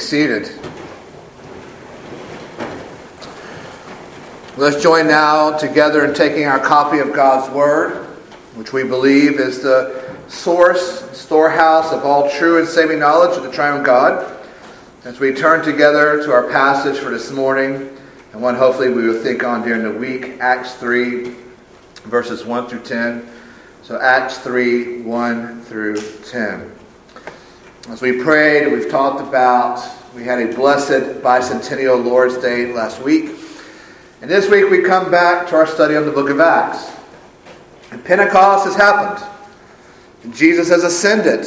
seated. Let's join now together in taking our copy of God's Word, which we believe is the source, storehouse of all true and saving knowledge of the triune God. As we turn together to our passage for this morning, and one hopefully we will think on during the week, Acts 3, verses 1 through 10. So Acts 3, 1 through 10. As we prayed, we've talked about, we had a blessed bicentennial Lord's Day last week. And this week we come back to our study on the book of Acts. And Pentecost has happened. And Jesus has ascended.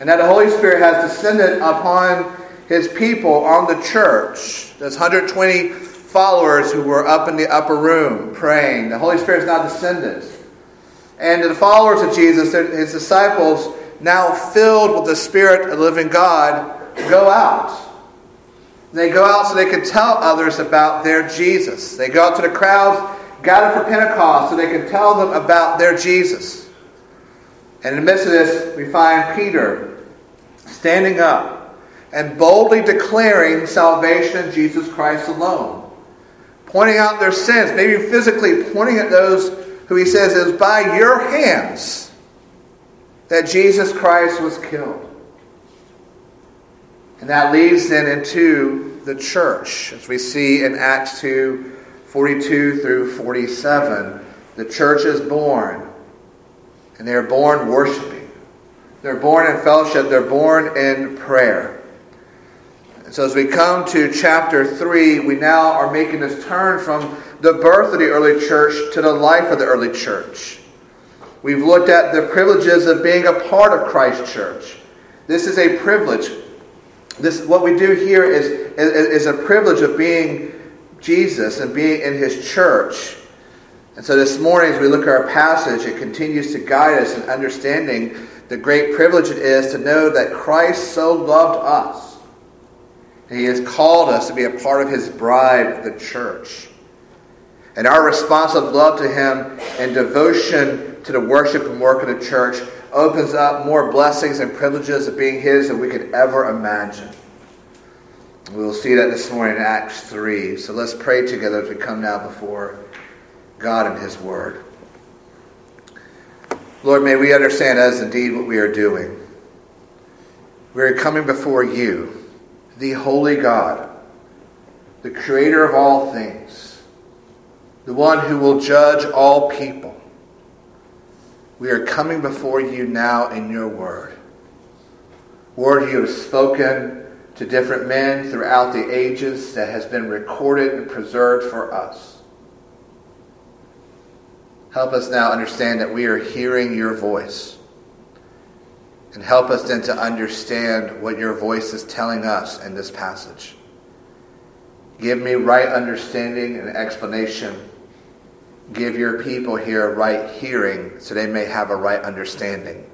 And that the Holy Spirit has descended upon his people on the church. There's 120 followers who were up in the upper room praying. The Holy Spirit has now descended. And the followers of Jesus, his disciples, now filled with the Spirit of the living God, go out. They go out so they can tell others about their Jesus. They go out to the crowds gathered for Pentecost so they can tell them about their Jesus. And in the midst of this, we find Peter standing up and boldly declaring salvation in Jesus Christ alone, pointing out their sins, maybe physically pointing at those who he says is by your hands that Jesus Christ was killed. And that leads then into the church, as we see in Acts 2 42 through 47. The church is born, and they are born worshiping. They're born in fellowship, they're born in prayer. And so as we come to chapter 3, we now are making this turn from the birth of the early church to the life of the early church. We've looked at the privileges of being a part of Christ's church. This is a privilege. This, what we do here is, is, is a privilege of being Jesus and being in his church. And so this morning, as we look at our passage, it continues to guide us in understanding the great privilege it is to know that Christ so loved us. He has called us to be a part of his bride, the church. And our response of love to him and devotion to the worship and work of the church opens up more blessings and privileges of being His than we could ever imagine. We'll see that this morning in Acts 3. So let's pray together as we come now before God and His Word. Lord, may we understand as indeed what we are doing. We are coming before you, the holy God, the creator of all things, the one who will judge all people we are coming before you now in your word. Word you have spoken to different men throughout the ages that has been recorded and preserved for us. Help us now understand that we are hearing your voice. And help us then to understand what your voice is telling us in this passage. Give me right understanding and explanation Give your people here a right hearing so they may have a right understanding,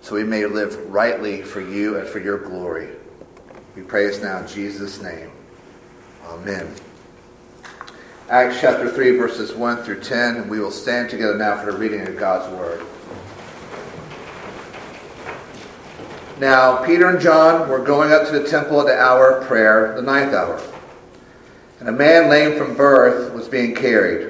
so we may live rightly for you and for your glory. We pray this now in Jesus' name. Amen. Acts chapter 3, verses 1 through 10, and we will stand together now for the reading of God's Word. Now, Peter and John were going up to the temple at the hour of prayer, the ninth hour. And a man lame from birth was being carried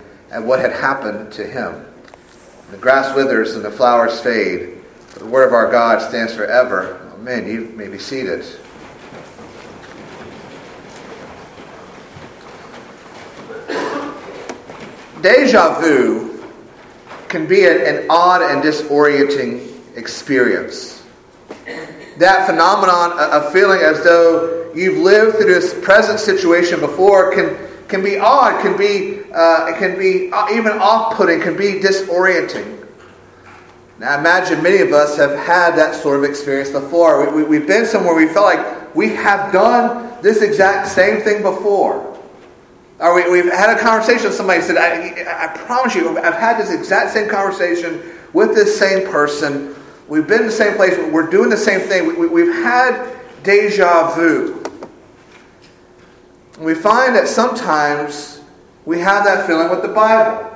at what had happened to him. The grass withers and the flowers fade, but the word of our God stands forever. Oh, Amen. You may be seated. Deja vu can be an odd and disorienting experience. That phenomenon of feeling as though you've lived through this present situation before can can be odd, can be, uh, it can be uh, even off putting, can be disorienting. Now, imagine many of us have had that sort of experience before. We, we, we've been somewhere we felt like we have done this exact same thing before. Or we, have had a conversation with somebody said, I, I promise you, I've had this exact same conversation with this same person. We've been in the same place. We're doing the same thing. We, we, we've had deja vu. We find that sometimes we have that feeling with the Bible.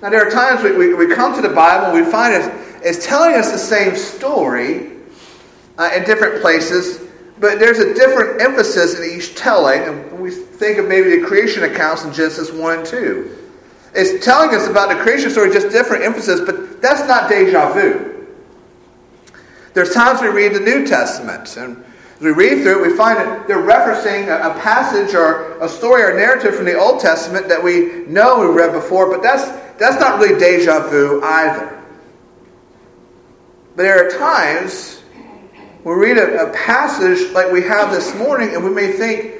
Now, there are times we, we, we come to the Bible and we find it, it's telling us the same story uh, in different places, but there's a different emphasis in each telling. And we think of maybe the creation accounts in Genesis 1 and 2. It's telling us about the creation story, just different emphasis, but that's not deja vu. There's times we read the New Testament, and as we read through it, we find that they're referencing a, passage or a story or narrative from the Old Testament that we know we've read before, but that's, that's not really deja vu either. But there are times we read a, a passage like we have this morning, and we may think,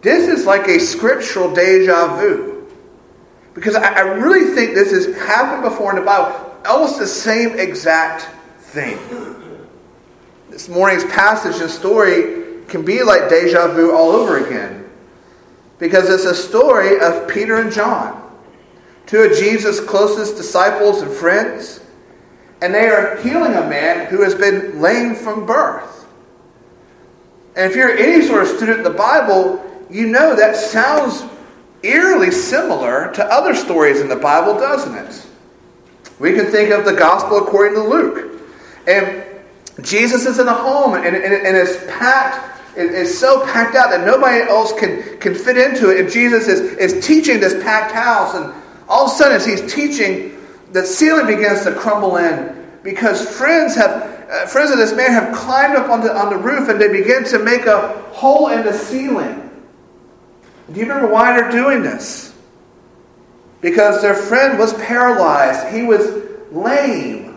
this is like a scriptural deja vu. Because I, I really think this has happened before in the Bible. Almost the same exact thing. This morning's passage and story can be like deja vu all over again. Because it's a story of Peter and John, two of Jesus' closest disciples and friends. And they are healing a man who has been lame from birth. And if you're any sort of student of the Bible, you know that sounds eerily similar to other stories in the Bible, doesn't it? We can think of the gospel according to Luke. And Jesus is in a home and, and, and it's packed. It's so packed out that nobody else can, can fit into it. And Jesus is, is teaching this packed house. And all of a sudden, as he's teaching, the ceiling begins to crumble in because friends have uh, friends of this man have climbed up on the, on the roof and they begin to make a hole in the ceiling. Do you remember why they're doing this? Because their friend was paralyzed. He was lame.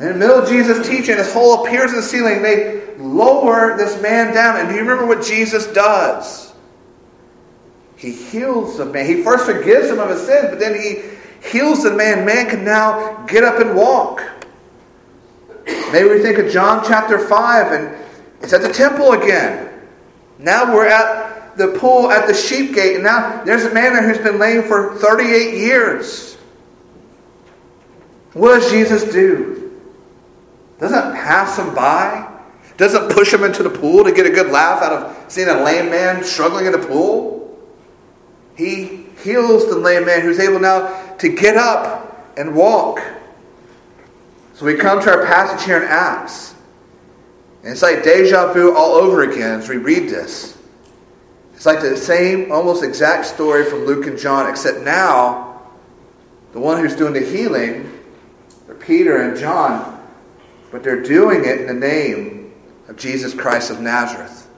In the middle of Jesus' teaching, this hole appears in the ceiling. They lower this man down. And do you remember what Jesus does? He heals the man. He first forgives him of his sins, but then he heals the man. Man can now get up and walk. Maybe we think of John chapter 5, and it's at the temple again. Now we're at the pool at the sheep gate, and now there's a man there who's been lame for 38 years. What does Jesus do? Doesn't pass him by? Doesn't push him into the pool to get a good laugh out of seeing a lame man struggling in the pool? He heals the lame man who's able now to get up and walk. So we come to our passage here in Acts. And it's like deja vu all over again as we read this. It's like the same, almost exact story from Luke and John, except now the one who's doing the healing Peter and John, but they're doing it in the name of Jesus Christ of Nazareth.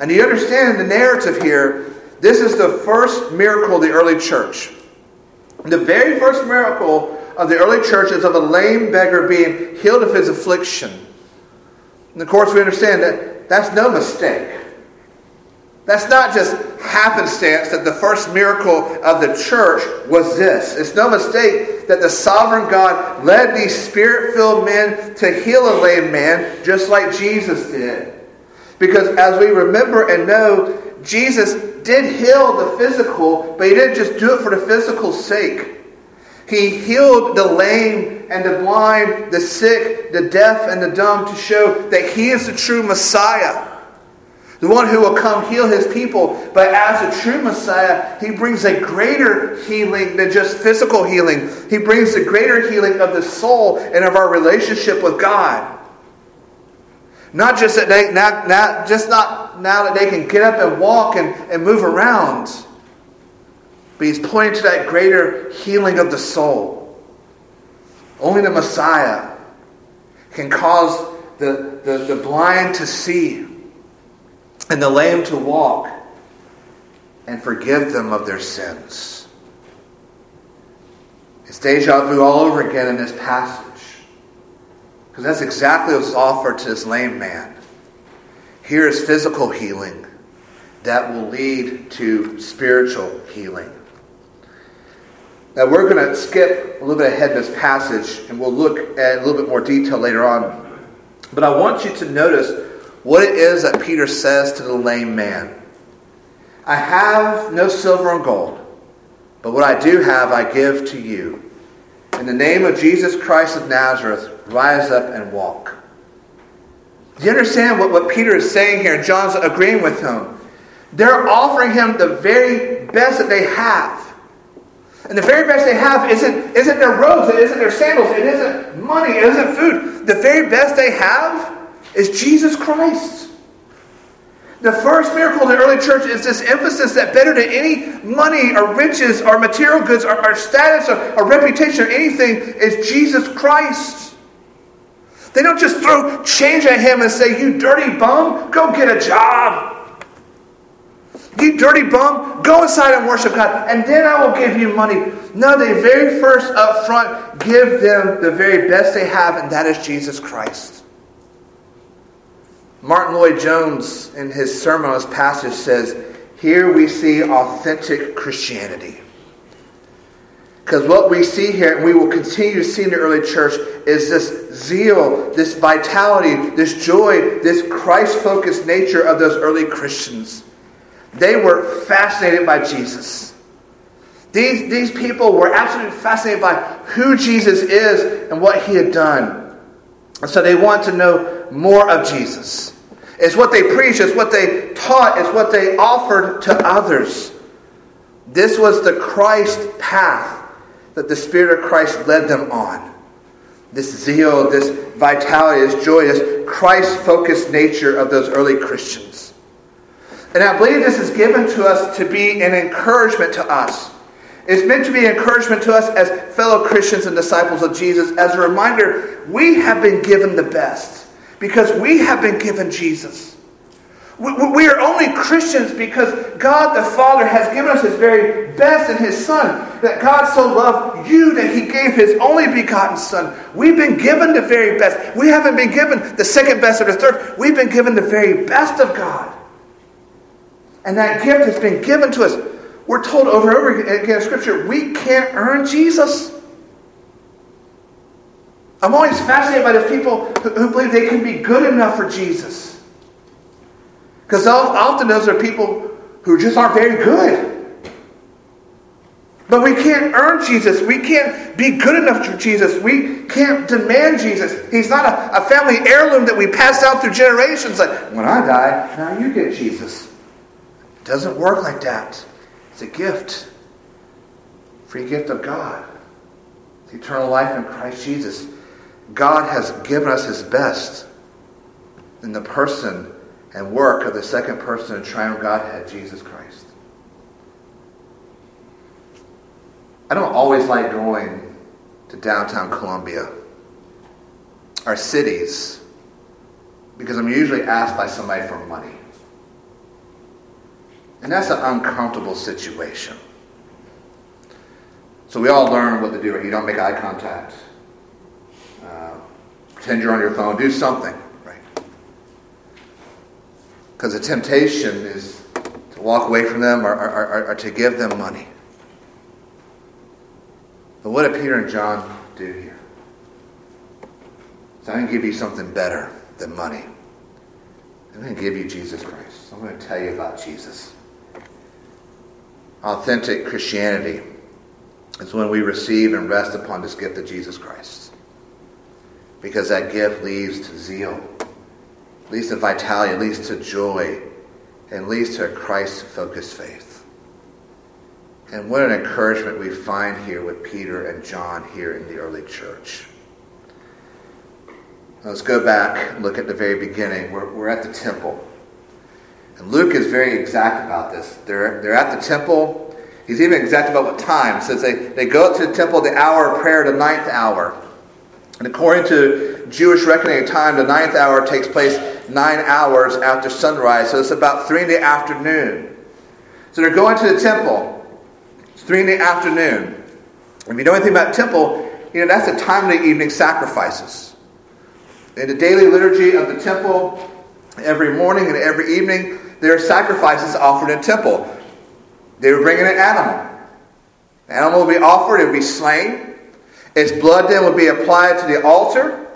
And you understand the narrative here, this is the first miracle of the early church. The very first miracle of the early church is of a lame beggar being healed of his affliction. And of course, we understand that that's no mistake. That's not just happenstance that the first miracle of the church was this. It's no mistake that the sovereign God led these spirit filled men to heal a lame man just like Jesus did. Because as we remember and know, Jesus did heal the physical, but he didn't just do it for the physical sake. He healed the lame and the blind, the sick, the deaf, and the dumb to show that he is the true Messiah the one who will come heal his people. But as a true Messiah, he brings a greater healing than just physical healing. He brings a greater healing of the soul and of our relationship with God. Not just that they not, not just not now that they can get up and walk and, and move around. But he's pointing to that greater healing of the soul. Only the Messiah can cause the, the, the blind to see and the lame to walk. and forgive them of their sins. It's deja vu all over again in this passage. Because that's exactly what's offered to this lame man. Here is physical healing that will lead to spiritual healing. Now, we're going to skip a little bit ahead in this passage and we'll look at a little bit more detail later on. But I want you to notice what it is that Peter says to the lame man. I have no silver and gold, but what I do have I give to you. In the name of Jesus Christ of Nazareth, rise up and walk. Do you understand what, what Peter is saying here? John's agreeing with him. They're offering him the very best that they have. And the very best they have isn't, isn't their robes, it isn't their sandals, it isn't money, it isn't food. The very best they have is Jesus Christ. The first miracle of the early church is this emphasis that better than any money or riches or material goods or, or status or, or reputation or anything is Jesus Christ. They don't just throw change at him and say, You dirty bum, go get a job. You dirty bum, go inside and worship God, and then I will give you money. No, they very first up front give them the very best they have, and that is Jesus Christ. Martyn Lloyd-Jones, in his sermon on this passage, says, Here we see authentic Christianity. Because what we see here, and we will continue to see in the early church, is this zeal, this vitality, this joy, this Christ focused nature of those early Christians. They were fascinated by Jesus. These, these people were absolutely fascinated by who Jesus is and what he had done. And so they want to know more of Jesus. It's what they preached, it's what they taught, it's what they offered to others. This was the Christ path that the Spirit of Christ led them on. This zeal, this vitality, this joy, this Christ focused nature of those early Christians. And I believe this is given to us to be an encouragement to us. It's meant to be an encouragement to us as fellow Christians and disciples of Jesus. As a reminder, we have been given the best because we have been given Jesus. We are only Christians because God the Father has given us His very best in His Son. That God so loved you that He gave His only begotten Son. We've been given the very best. We haven't been given the second best or the third. We've been given the very best of God. And that gift has been given to us. We're told over and over again in Scripture, we can't earn Jesus. I'm always fascinated by the people who believe they can be good enough for Jesus. Because often those are people who just aren't very good. But we can't earn Jesus. We can't be good enough for Jesus. We can't demand Jesus. He's not a, a family heirloom that we pass down through generations. Like, when I die, now you get Jesus. It doesn't work like that. It's a gift. Free gift of God. It's eternal life in Christ Jesus. God has given us his best in the person and work of the second person of triune Godhead, Jesus Christ. I don't always like going to downtown Columbia, our cities, because I'm usually asked by somebody for money. And that's an uncomfortable situation. So we all learn what to do. You don't make eye contact you're on your phone, do something, right? Because the temptation is to walk away from them or, or, or, or to give them money. But what did Peter and John do here? So I'm going to give you something better than money. I'm going to give you Jesus Christ. I'm going to tell you about Jesus. Authentic Christianity is when we receive and rest upon this gift of Jesus Christ because that gift leads to zeal, leads to vitality, leads to joy, and leads to a Christ focused faith. And what an encouragement we find here with Peter and John here in the early church. let's go back and look at the very beginning. We're, we're at the temple. And Luke is very exact about this. They're, they're at the temple. He's even exact about what time. Says they, they go up to the temple the hour of prayer, the ninth hour. And according to Jewish reckoning of time, the ninth hour takes place nine hours after sunrise, so it's about three in the afternoon. So they're going to the temple. It's three in the afternoon. If you know anything about temple, you know that's the time of the evening sacrifices. In the daily liturgy of the temple, every morning and every evening, there are sacrifices offered in temple. They would bring in an animal. The animal would be offered, it would be slain. Its blood then would be applied to the altar,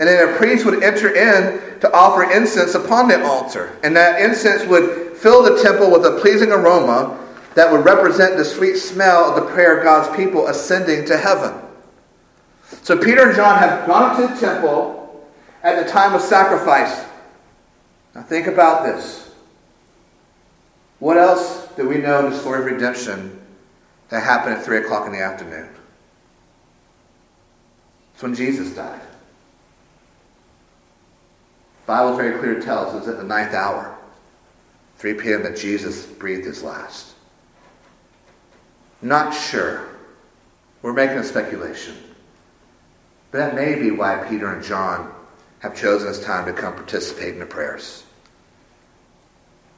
and then a priest would enter in to offer incense upon the altar. And that incense would fill the temple with a pleasing aroma that would represent the sweet smell of the prayer of God's people ascending to heaven. So Peter and John have gone to the temple at the time of sacrifice. Now think about this. What else do we know in the story of redemption that happened at 3 o'clock in the afternoon? It's when Jesus died. The Bible very clear tells us at the ninth hour, 3 p.m., that Jesus breathed his last. Not sure. We're making a speculation. But that may be why Peter and John have chosen this time to come participate in the prayers.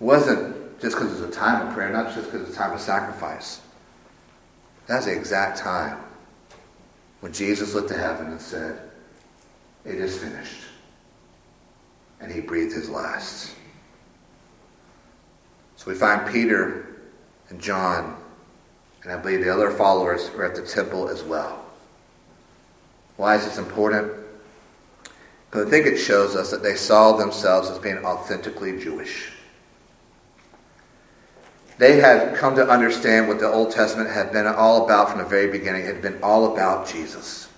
It wasn't just because it was a time of prayer, not just because it was a time of sacrifice. That's the exact time when Jesus looked to heaven and said, It is finished. And he breathed his last. So we find Peter and John, and I believe the other followers are at the temple as well. Why is this important? Because I think it shows us that they saw themselves as being authentically Jewish. They had come to understand what the Old Testament had been all about from the very beginning. It had been all about Jesus.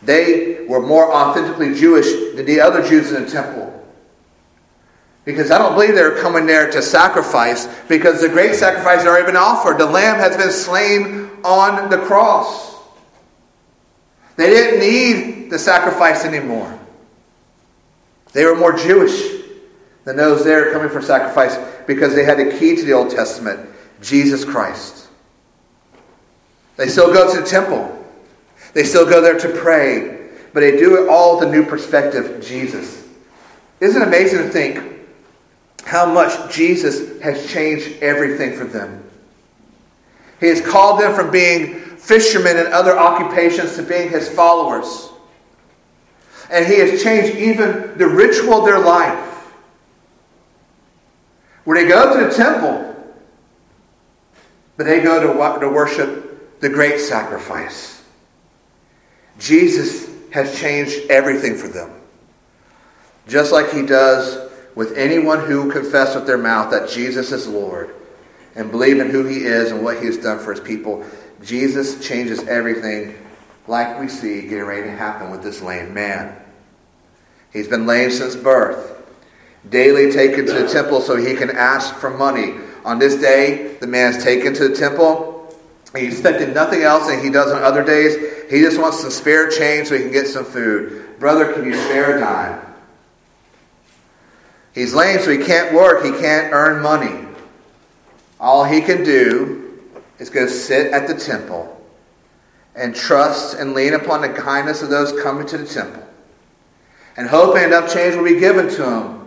They were more authentically Jewish than the other Jews in the temple. Because I don't believe they were coming there to sacrifice, because the great sacrifice had already been offered. The lamb has been slain on the cross. They didn't need the sacrifice anymore. They were more Jewish than those there coming for sacrifice because they had the key to the Old Testament Jesus Christ. They still go to the temple, they still go there to pray, but they do it all with a new perspective Jesus. Isn't it amazing to think how much Jesus has changed everything for them? He has called them from being fishermen and other occupations to being his followers. And he has changed even the ritual of their life. Where they go to the temple, but they go to, to worship the great sacrifice. Jesus has changed everything for them. Just like he does with anyone who confess with their mouth that Jesus is Lord and believe in who he is and what he has done for his people, Jesus changes everything like we see getting ready to happen with this lame man. He's been lame since birth daily taken to the temple so he can ask for money. On this day, the man is taken to the temple. He expected nothing else than he does on other days. He just wants some spare change so he can get some food. Brother, can you spare a dime? He's lame, so he can't work. He can't earn money. All he can do is go sit at the temple and trust and lean upon the kindness of those coming to the temple and hope enough change will be given to him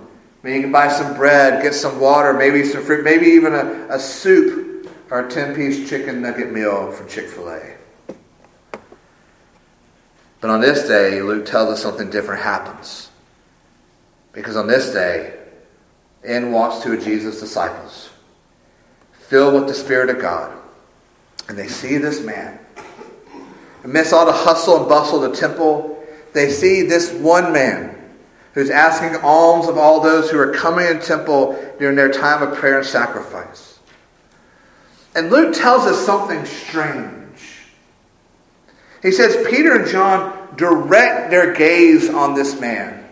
Maybe you can buy some bread, get some water, maybe some fruit, maybe even a, a soup or a 10 piece chicken nugget meal from Chick fil A. But on this day, Luke tells us something different happens. Because on this day, in walks two of Jesus' disciples, filled with the Spirit of God. And they see this man. Amidst all the hustle and bustle of the temple, they see this one man who's asking alms of all those who are coming in temple during their time of prayer and sacrifice. And Luke tells us something strange. He says Peter and John direct their gaze on this man.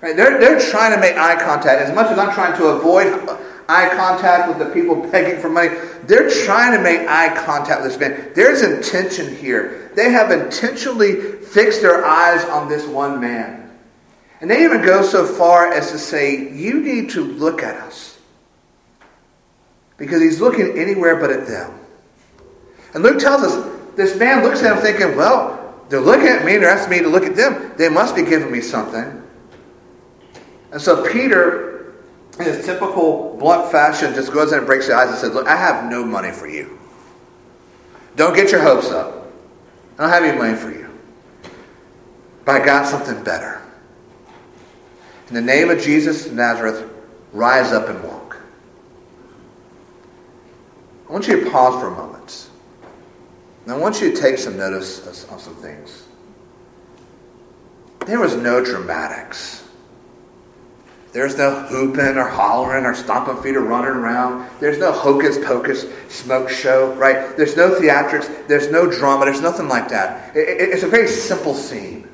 Right? They're, they're trying to make eye contact. As much as I'm trying to avoid eye contact with the people begging for money, they're trying to make eye contact with this man. There's intention here. They have intentionally fixed their eyes on this one man. And they even go so far as to say, You need to look at us. Because he's looking anywhere but at them. And Luke tells us this man looks at him thinking, Well, they're looking at me, and they're asking me to look at them. They must be giving me something. And so Peter in his typical blunt fashion, just goes in and breaks his eyes and says, Look, I have no money for you. Don't get your hopes up. I don't have any money for you. But I got something better. In the name of Jesus of Nazareth, rise up and walk. I want you to pause for a moment. And I want you to take some notice of, some things. There was no dramatics. There's no hooping or hollering or stomping feet or running around. There's no hocus pocus smoke show, right? There's no theatrics. There's no drama. There's nothing like that. It, it, it's a very simple scene.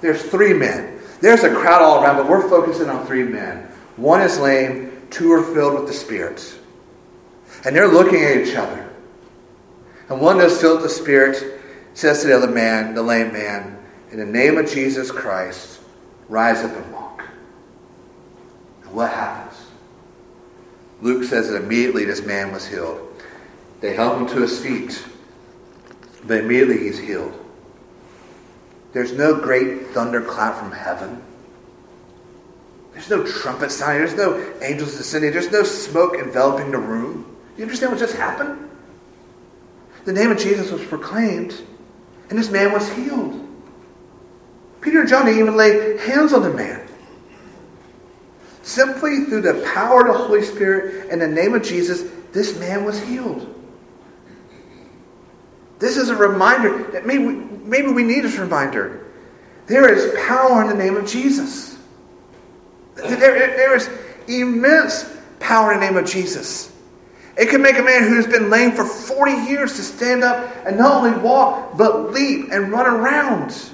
There's three men. There's a crowd all around, but we're focusing on three men. One is lame, two are filled with the Spirit. And they're looking at each other. And one that's filled with the Spirit says to the other man, the lame man, In the name of Jesus Christ, rise up and walk. And what happens? Luke says that immediately this man was healed. They help him to his feet, but immediately he's healed. There's no great thunderclap from heaven. There's no trumpet sound. There's no angels descending. There's no smoke enveloping the room. You understand what just happened? The name of Jesus was proclaimed, and this man was healed. Peter and John even lay hands on the man. Simply through the power of the Holy Spirit and the name of Jesus, this man was healed. This is a reminder that maybe, maybe we need this reminder. There is power in the name of Jesus. There, there is immense power in the name of Jesus. It can make a man who's been lame for 40 years to stand up and not only walk, but leap and run around.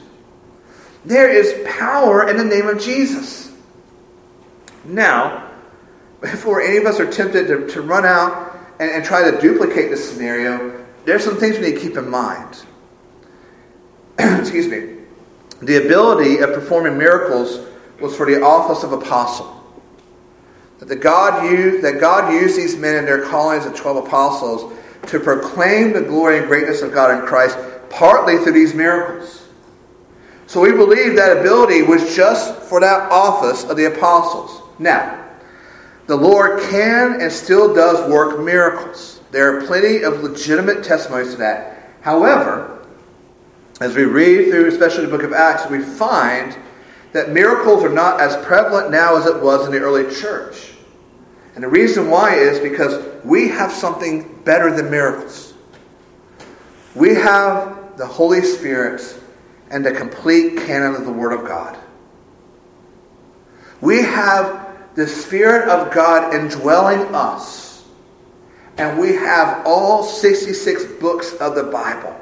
There is power in the name of Jesus. Now, before any of us are tempted to, to run out and, and try to duplicate this scenario, there's some things we need to keep in mind. Excuse me. The ability of performing miracles was for the office of apostle. That, the God used, that God used these men in their callings of 12 apostles to proclaim the glory and greatness of God in Christ, partly through these miracles. So we believe that ability was just for that office of the apostles. Now, the Lord can and still does work miracles. There are plenty of legitimate testimonies to that. However, as we read through, especially the book of Acts, we find that miracles are not as prevalent now as it was in the early church. And the reason why is because we have something better than miracles. We have the Holy Spirit and the complete canon of the Word of God. We have the Spirit of God indwelling us. And we have all 66 books of the Bible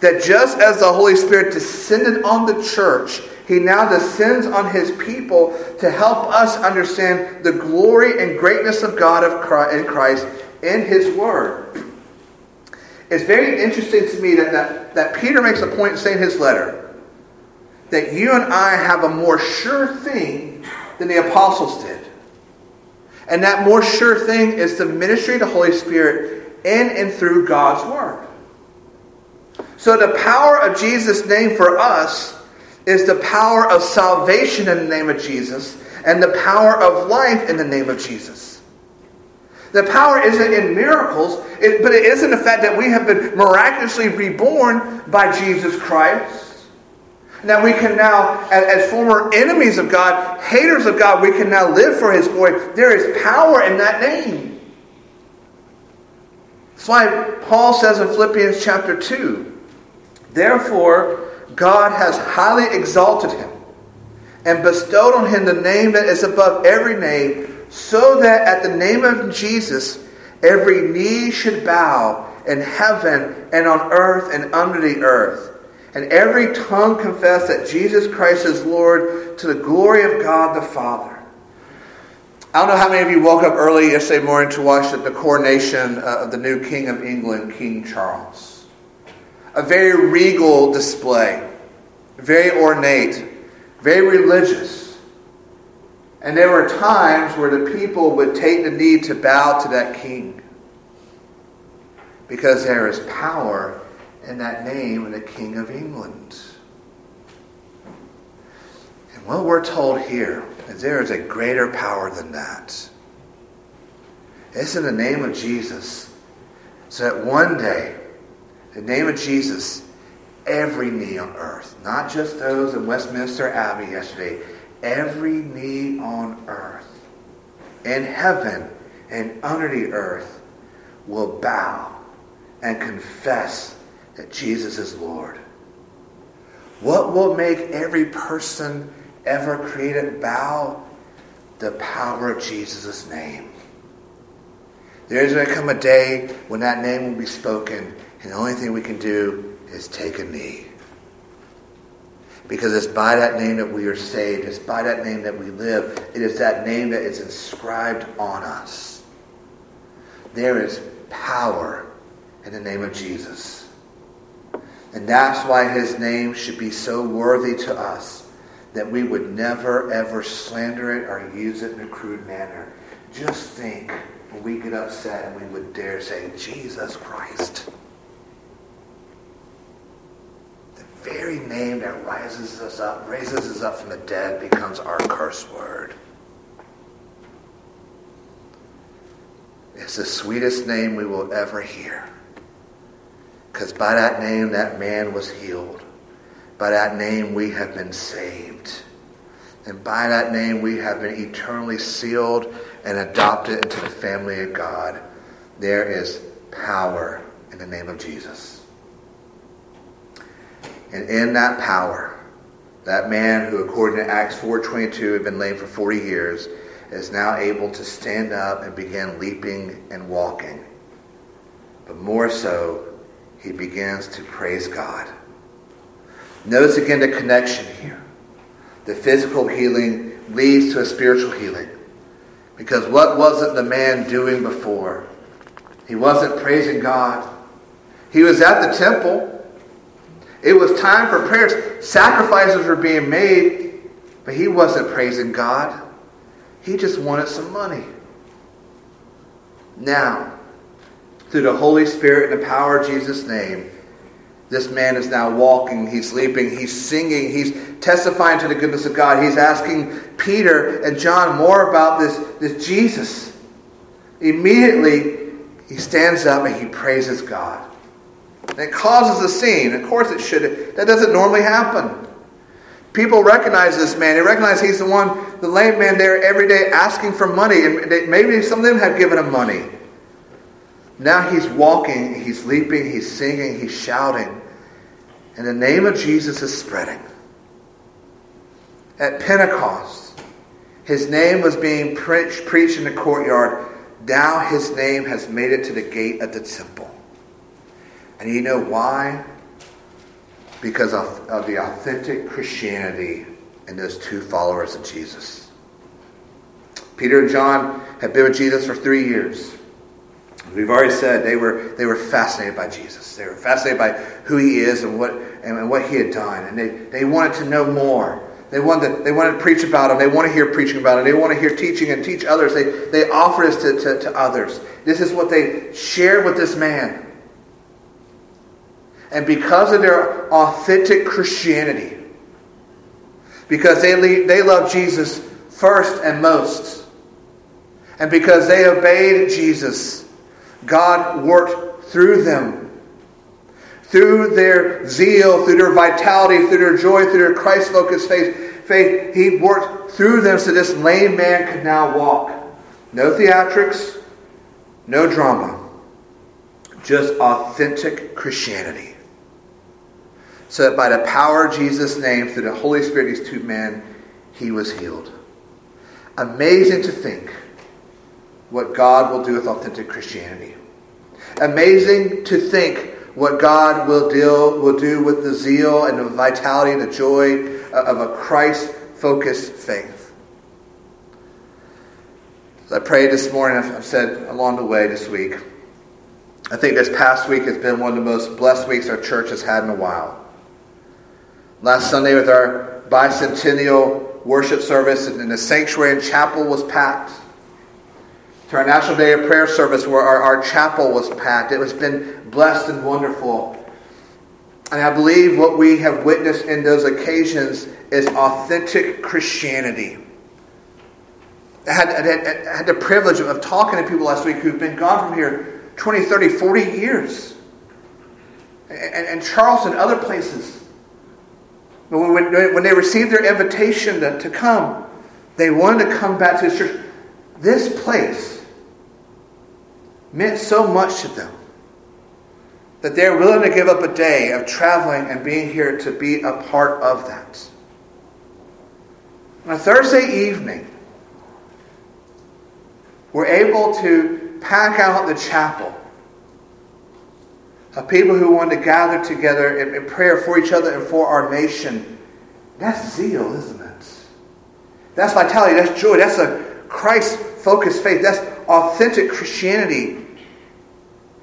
that just as the Holy Spirit descended on the church, he now descends on his people to help us understand the glory and greatness of God in Christ in his word. It's very interesting to me that, that, that Peter makes a point in saying his letter that you and I have a more sure thing than the apostles did. And that more sure thing is the ministry of the Holy Spirit in and through God's Word. So the power of Jesus' name for us is the power of salvation in the name of Jesus and the power of life in the name of Jesus. The power isn't in miracles, but it is in the fact that we have been miraculously reborn by Jesus Christ. That we can now, as, former enemies of God, haters of God, we can now live for His glory. There is power in that name. That's why Paul says in Philippians chapter 2 Therefore, God has highly exalted him and bestowed on him the name that is above every name, so that at the name of Jesus every knee should bow in heaven and on earth and under the earth, and every tongue confess that Jesus Christ is Lord to the glory of God the Father. I don't know how many of you woke up early yesterday morning to watch the coronation uh, of the new King of England, King Charles a very regal display, very ornate, very religious. And there were times where the people would take the need to bow to that king because there is power in that name of the King of England. And What we're told here is there is a greater power than that. It's in the name of Jesus. So that one day, the name of Jesus, every knee on earth, not just those in Westminster Abbey yesterday, every knee on earth, in heaven and under the earth, will bow and confess that Jesus is Lord. What will make every person ever created bow? The power of Jesus' name. There is going to come a day when that name will be spoken, and the only thing we can do is take a knee. Because it's by that name that we are saved. It's by that name that we live. It is that name that is inscribed on us. There is power in the name of Jesus. And that's why his name should be so worthy to us that we would never, ever slander it or use it in a crude manner. Just think when we get upset and we would dare say, Jesus Christ. The very name that rises us up, raises us up from the dead, becomes our curse word. It's the sweetest name we will ever hear. Because by that name, that man was healed. By that name, we have been saved. And by that name, we have been eternally sealed and adopted into the family of God. There is power in the name of Jesus. And in that power, that man who, according to Acts 4.22, had been lame for 40 years, is now able to stand up and begin leaping and walking. But more so, he begins to praise God. Notice again the connection here. The physical healing leads to a spiritual healing. Because what wasn't the man doing before? He wasn't praising God. He was at the temple. It was time for prayers. Sacrifices were being made, but he wasn't praising God. He just wanted some money. Now, through the Holy Spirit and the power of Jesus' name, this man is now walking, he's leaping, he's singing, he's testifying to the goodness of God. He's asking Peter and John more about this, this Jesus. Immediately, he stands up and he praises God. And it causes a scene. Of course, it should. That doesn't normally happen. People recognize this man. They recognize he's the one, the lame man there every day asking for money. And they, maybe some of them have given him money. Now he's walking, he's leaping, he's singing, he's shouting. And the name of Jesus is spreading. At Pentecost, his name was being preached, preached in the courtyard. Now his name has made it to the gate of the temple. And you know why? Because of, of the authentic Christianity in those two followers of Jesus. Peter and John have been with Jesus for three years. We've already said they were, they were fascinated by Jesus. They were fascinated by who he is and what, and what he had done. And they, they wanted to know more. They wanted, to, they wanted to preach about him. They want to hear preaching about him. They want to hear teaching and teach others. They, they offer this to, to, to others. This is what they shared with this man. And because of their authentic Christianity, because they, they love Jesus first and most, and because they obeyed Jesus, God worked through them. Through their zeal, through their vitality, through their joy, through their Christ focused faith, faith, He worked through them so this lame man could now walk. No theatrics, no drama, just authentic Christianity. So that by the power of Jesus' name, through the Holy Spirit, these two men, he was healed. Amazing to think what God will do with authentic Christianity. Amazing to think what God will deal will do with the zeal and the vitality and the joy of a Christ-focused faith. As I prayed this morning, I've said along the way this week, I think this past week has been one of the most blessed weeks our church has had in a while. Last Sunday with our bicentennial worship service in the sanctuary and chapel was packed to our National Day of Prayer service where our, our chapel was packed. It has been blessed and wonderful. And I believe what we have witnessed in those occasions is authentic Christianity. I had, I had, I had the privilege of talking to people last week who've been gone from here 20, 30, 40 years. And, and Charleston, other places. When, when, when they received their invitation to, to come, they wanted to come back to the church. This place meant so much to them that they're willing to give up a day of traveling and being here to be a part of that. On a Thursday evening, we're able to pack out the chapel of people who want to gather together in, in prayer for each other and for our nation. That's zeal, isn't it? That's vitality, that's joy, that's a Christ focused faith, that's authentic Christianity.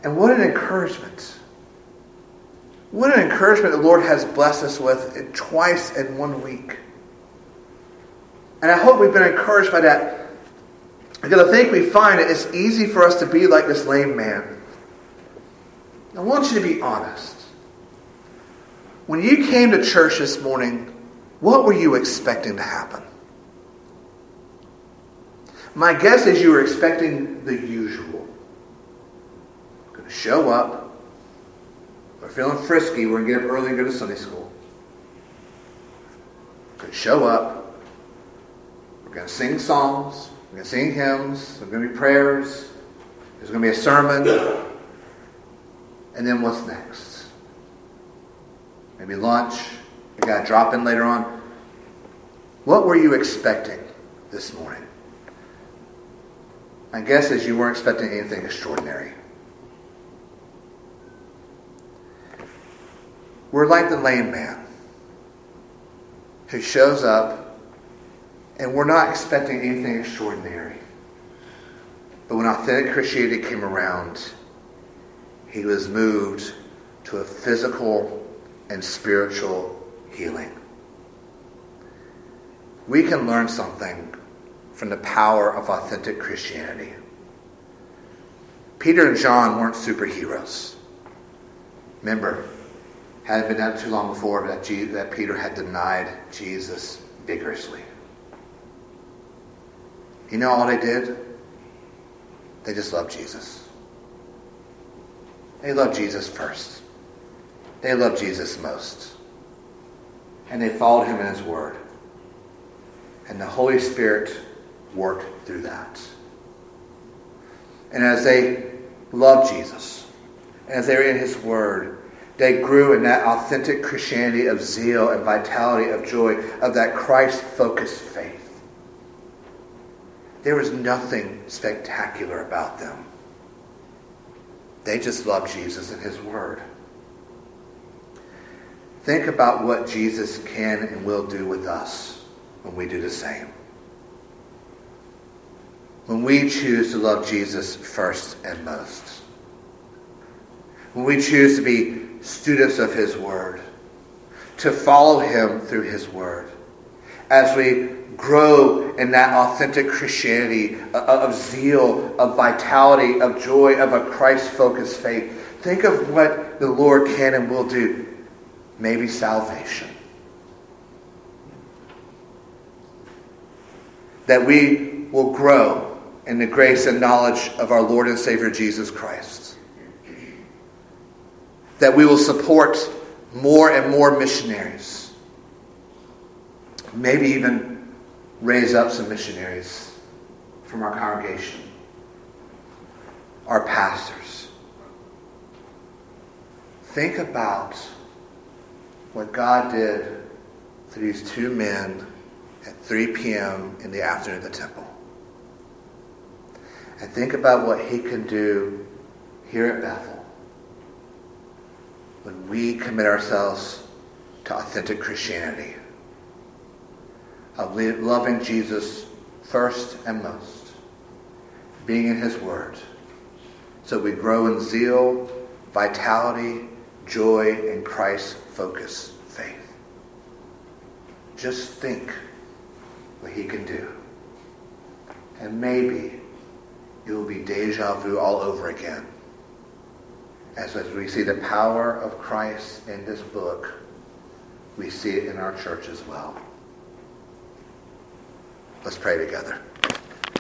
And what an encouragement. What an encouragement the Lord has blessed us with twice in one week. And I hope we've been encouraged by that. Because I think we find it, it's easy for us to be like this lame man. I want you to be honest. When you came to church this morning, what were you expecting to happen? My guess is you were expecting the usual. Going to show up. We're feeling frisky. We're going to get up early and go to Sunday school. We're Going to show up. We're going to sing songs. We're going to sing hymns. There's going to be prayers. There's going to be a sermon. And then what's next? Maybe lunch. You got to drop in later on. What were you expecting this morning? My guess is you weren't expecting anything extraordinary. We're like the lame man who shows up and we're not expecting anything extraordinary. But when authentic Christianity came around, he was moved to a physical and spiritual healing. We can learn something from the power of authentic Christianity. Peter and John weren't superheroes. Remember, hadn't been done too long before that, that Peter had denied Jesus vigorously. You know all they did? They just loved Jesus. They loved Jesus first. They loved Jesus most. And they followed him in his word. And the Holy Spirit worked through that. And as they loved Jesus, and as they were in his word, they grew in that authentic Christianity of zeal and vitality, of joy, of that Christ focused faith. There was nothing spectacular about them. They just loved Jesus and his word. Think about what Jesus can and will do with us when we do the same when we choose to love Jesus first and most. When we choose to be students of His Word, to follow Him through His Word, as we grow in that authentic Christianity of zeal, of vitality, of joy, of a Christ focused faith. Think of what the Lord can and will do. Maybe salvation. That we will grow in the grace and knowledge of our Lord and Savior Jesus Christ. That we will support more and more missionaries. Maybe even raise up some missionaries from our congregation, our pastors. Think about what God did through these two men at 3 p.m. in the afternoon at the temple and think about what He can do here at Bethel when we commit ourselves to authentic Christianity, of loving Jesus first and most, being in His Word, so we grow in zeal, vitality, joy, and Christ focused faith. Just think what He can do. And maybe it will be deja vu all over again. As, as we see the power of Christ in this book, we see it in our church as well. Let's pray together.